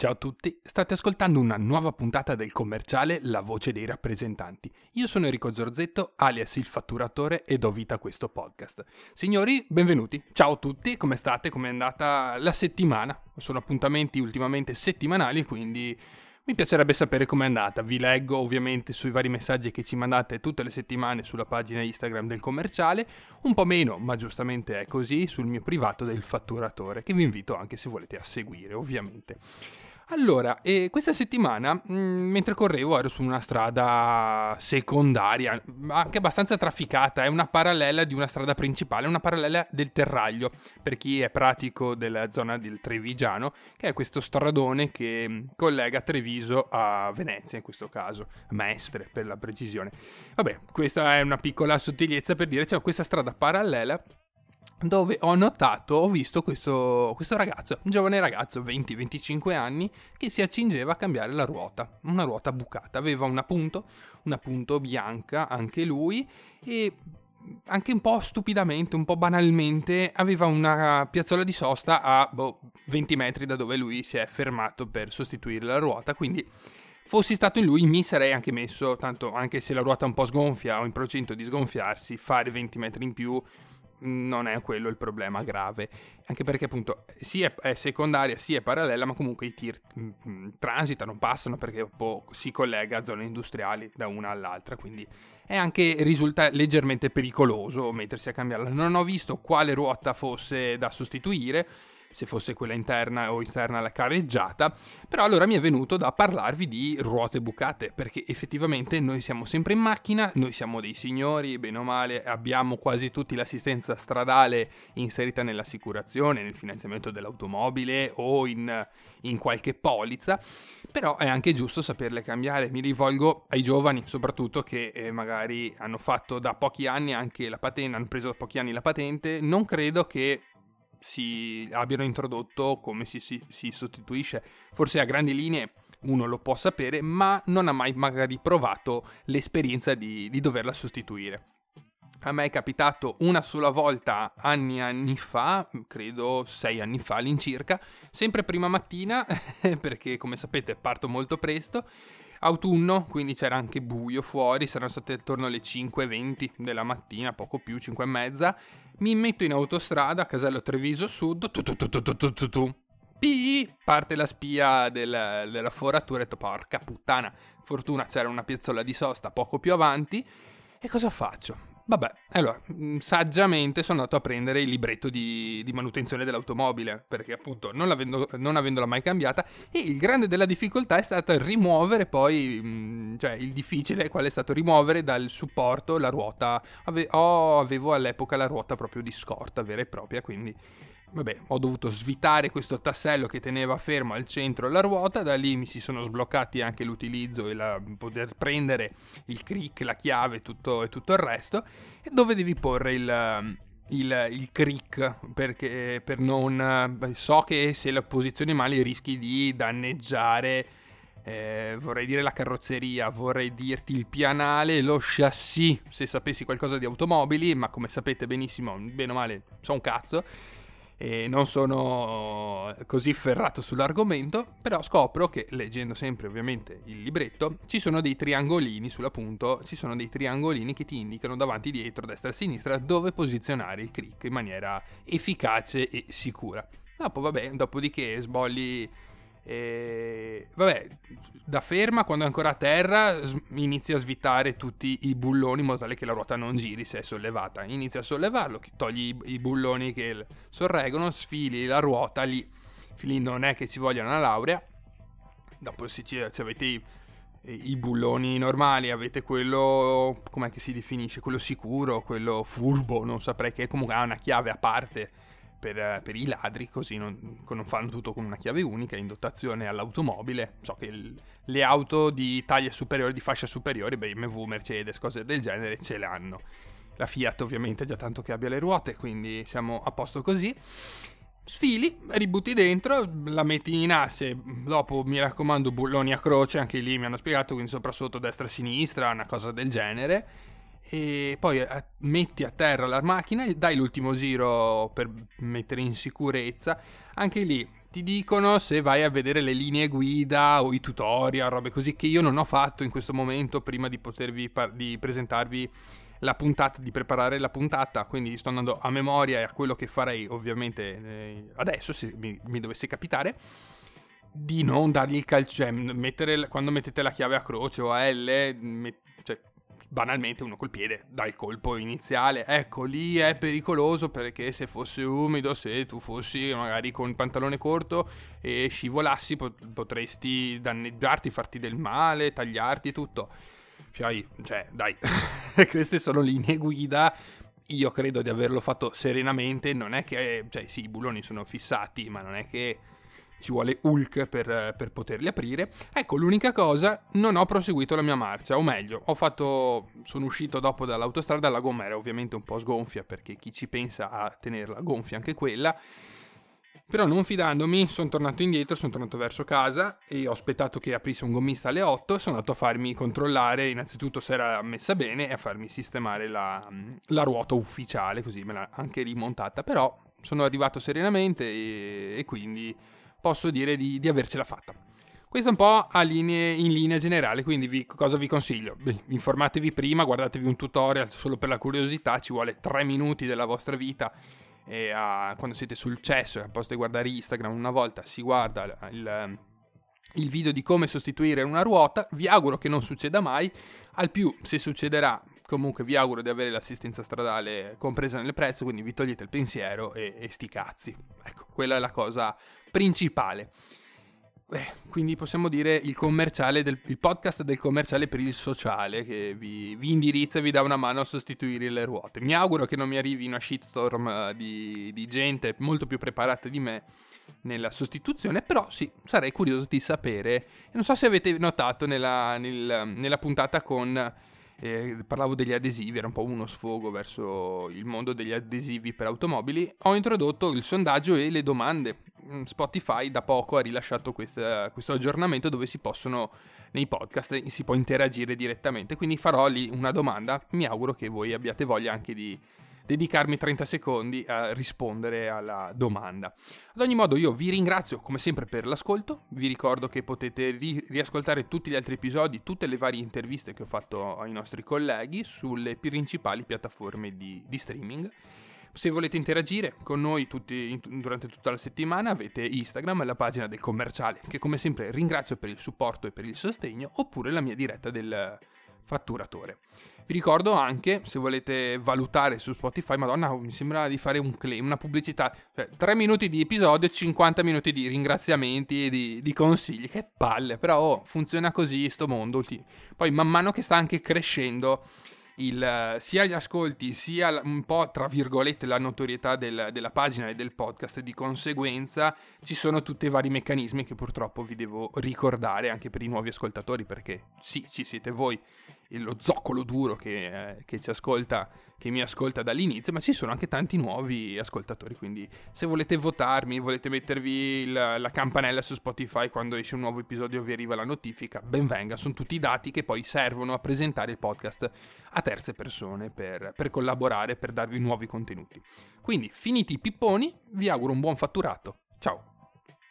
Ciao a tutti, state ascoltando una nuova puntata del commerciale La voce dei rappresentanti. Io sono Enrico Zorzetto, alias il fatturatore, e do vita a questo podcast. Signori, benvenuti. Ciao a tutti, come state? Come è andata la settimana? Sono appuntamenti ultimamente settimanali, quindi mi piacerebbe sapere com'è andata. Vi leggo ovviamente sui vari messaggi che ci mandate tutte le settimane sulla pagina Instagram del commerciale, un po' meno, ma giustamente è così, sul mio privato del fatturatore, che vi invito anche se volete a seguire, ovviamente. Allora, eh, questa settimana, mh, mm, mentre correvo, ero su una strada secondaria, anche abbastanza trafficata, è una parallela di una strada principale, una parallela del Terraglio, per chi è pratico della zona del Trevigiano, che è questo stradone che mm, collega Treviso a Venezia, in questo caso, a Mestre per la precisione. Vabbè, questa è una piccola sottigliezza per dire, c'è cioè, questa strada parallela dove ho notato, ho visto questo, questo ragazzo, un giovane ragazzo, 20-25 anni, che si accingeva a cambiare la ruota, una ruota bucata, aveva una punto, una punto bianca anche lui e anche un po' stupidamente, un po' banalmente, aveva una piazzola di sosta a boh, 20 metri da dove lui si è fermato per sostituire la ruota, quindi fossi stato in lui mi sarei anche messo, tanto anche se la ruota è un po' sgonfia o in procinto di sgonfiarsi, fare 20 metri in più non è quello il problema grave, anche perché appunto sì è, secondaria, sì è parallela, ma comunque i tir mh, mm, transitano, passano perché boh, si collega a zone industriali da una all'altra, quindi è anche risulta leggermente pericoloso mettersi a cambiarla. Non ho visto quale ruota fosse da sostituire, se fosse quella interna o esterna alla careggiata, però allora mi è venuto da parlarvi di ruote bucate, perché effettivamente noi siamo sempre in macchina, noi siamo dei signori, bene o male abbiamo quasi tutti l'assistenza stradale inserita nell'assicurazione, nel finanziamento dell'automobile o in, in qualche polizza, però è anche giusto saperle cambiare. Mi rivolgo ai giovani soprattutto che eh, magari hanno fatto da pochi anni anche la patente, hanno preso da pochi anni la patente, non credo che si abbiano introdotto come si, si, si sostituisce. Forse a grandi linee uno lo può sapere, ma non ha mai magari provato l'esperienza di, di doverla sostituire. A me è capitato una sola volta anni anni fa, credo sei anni fa all'incirca, sempre prima mattina, perché come sapete parto molto presto, Autunno, quindi c'era anche buio fuori, saranno state attorno alle 5.20 della mattina, poco più, 5.30. Mi metto in autostrada, a casello Treviso Sud, tu tu tu tu tu tu tu. Pii, parte la spia del, della foratura e detto porca puttana, fortuna c'era una piazzola di sosta poco più avanti. E cosa faccio? Vabbè, allora, mm, saggiamente sono andato a prendere il libretto di, di manutenzione dell'automobile, perché appunto non, non, avendola mai cambiata, e il grande della difficoltà è stato rimuovere poi, mm, cioè il difficile qual è stato rimuovere dal supporto la ruota, Ave- oh, avevo all'epoca la ruota proprio di scorta vera e propria, quindi Vabbè, ho dovuto svitare questo tassello che teneva fermo al centro la ruota, da lì mi si sono sbloccati anche l'utilizzo e la, poter prendere il crick, la chiave tutto, e tutto il resto. E dove devi porre il, il, il crick? Perché per non... so che se la posizioni male rischi di danneggiare... Eh, vorrei dire la carrozzeria, vorrei dirti il pianale, lo chassis, se sapessi qualcosa di automobili, ma come sapete benissimo, bene o male, so un cazzo e non sono così ferrato sull'argomento, però scopro che leggendo sempre ovviamente il libretto ci sono dei triangolini sull'appunto, ci sono dei triangolini che ti indicano davanti, dietro, destra e sinistra dove posizionare il click in maniera efficace e sicura. Dopo, vabbè, dopodiché sbolli e, vabbè, da ferma, quando è ancora a terra, inizia a svitare tutti i bulloni in modo tale che la ruota non giri se è sollevata. Inizia a sollevarlo, togli i, bulloni che sorreggono, sfili la ruota lì. Lì non è che ci voglia una laurea. Dopo se, se avete i, i, bulloni normali, avete quello, com'è che si definisce? Quello sicuro, quello furbo, non saprei che comunque ha una chiave a parte per, per, i ladri, così non, non, fanno tutto con una chiave unica in dotazione all'automobile. So che il, le auto di taglia superiore, di fascia superiore, BMW, Mercedes, cose del genere, ce l'hanno. La Fiat ovviamente già tanto che abbia le ruote, quindi siamo a posto così. Sfili, ributti dentro, la metti in asse, dopo mi raccomando bulloni a croce, anche lì mi hanno spiegato, quindi sopra sotto, destra sinistra, una cosa del genere e poi eh, metti a terra la macchina e dai l'ultimo giro per mettere in sicurezza. Anche lì ti dicono se vai a vedere le linee guida o i tutorial, robe così che io non ho fatto in questo momento prima di potervi par- di presentarvi la puntata, di preparare la puntata, quindi sto andando a memoria e a quello che farei ovviamente eh, adesso se mi, mi, dovesse capitare di non dargli il calcio, cioè mettere, quando mettete la chiave a croce o a L, met- cioè, banalmente uno col piede dà il colpo iniziale. Ecco, lì è pericoloso perché se fosse umido, se tu fossi magari con il pantalone corto e scivolassi, pot- potresti danneggiarti, farti del male, tagliarti e tutto. Cioè, cioè dai, queste sono linee guida. Io credo di averlo fatto serenamente. Non è che, cioè, sì, i bulloni sono fissati, ma non è che ci vuole Hulk per, per, poterli aprire. Ecco, l'unica cosa, non ho proseguito la mia marcia, o meglio, ho fatto, sono uscito dopo dall'autostrada, la gomma era ovviamente un po' sgonfia perché chi ci pensa a tenerla gonfia anche quella. Però non fidandomi, sono tornato indietro, sono tornato verso casa e ho aspettato che aprisse un gommista alle 8 e sono andato a farmi controllare innanzitutto se era messa bene e a farmi sistemare la, la ruota ufficiale, così me l'ha anche rimontata. Però sono arrivato serenamente e, e quindi posso dire di, di avercela fatta. Questo è un po' linee, in linea generale, quindi vi, cosa vi consiglio? Beh, informatevi prima, guardatevi un tutorial solo per la curiosità, ci vuole 3 minuti della vostra vita e a, quando siete sul cesso a posto di guardare Instagram una volta si guarda il, il video di come sostituire una ruota, vi auguro che non succeda mai, al più se succederà comunque vi auguro di avere l'assistenza stradale compresa nel prezzo, quindi vi togliete il pensiero e, e sti cazzi. Ecco, quella è la cosa principale. Eh, quindi possiamo dire il, del, il, podcast del commerciale per il sociale che vi, vi, indirizza e vi dà una mano a sostituire le ruote. Mi auguro che non mi arrivi una shitstorm eh, di, di gente molto più preparata di me nella sostituzione, però sì, sarei curioso di sapere. Non so se avete notato nella, nel, nella puntata con eh, parlavo degli adesivi, era un po' uno sfogo verso il mondo degli adesivi per automobili, ho introdotto il sondaggio e le domande. Mm, Spotify da poco ha rilasciato questa, questo aggiornamento dove si possono, nei podcast, si può interagire direttamente, quindi farò lì una domanda, mi auguro che voi abbiate voglia anche di dedicarmi 30 secondi a rispondere alla domanda. Ad ogni modo io vi ringrazio come sempre per l'ascolto, vi ricordo che potete ri- riascoltare tutti gli altri episodi, tutte le varie interviste che ho fatto ai nostri colleghi sulle principali piattaforme di, di streaming. Se volete interagire con noi tutti, durante tutta la settimana avete Instagram e la pagina del commerciale che come sempre ringrazio per il supporto e per il sostegno oppure la mia diretta del fatturatore. Vi ricordo anche, se volete valutare su Spotify, madonna, mi sembra di fare un claim, una pubblicità, cioè 3 minuti di episodio, 50 minuti di ringraziamenti e di, di consigli, che palle, però oh, funziona così sto mondo. Poi man mano che sta anche crescendo il, sia gli ascolti sia un po' tra virgolette la notorietà del, della pagina e del podcast di conseguenza ci sono tutti i vari meccanismi che purtroppo vi devo ricordare anche per i nuovi ascoltatori perché sì ci siete voi lo zoccolo duro che, eh, che, ci ascolta, che mi ascolta dall'inizio, ma ci sono anche tanti nuovi ascoltatori. Quindi, se volete votarmi, volete mettervi il, la campanella su Spotify quando esce un nuovo episodio, vi arriva la notifica. Ben venga, sono tutti i dati che poi servono a presentare il podcast a terze persone per, per collaborare, per darvi nuovi contenuti. Quindi, finiti i pipponi, vi auguro un buon fatturato. Ciao!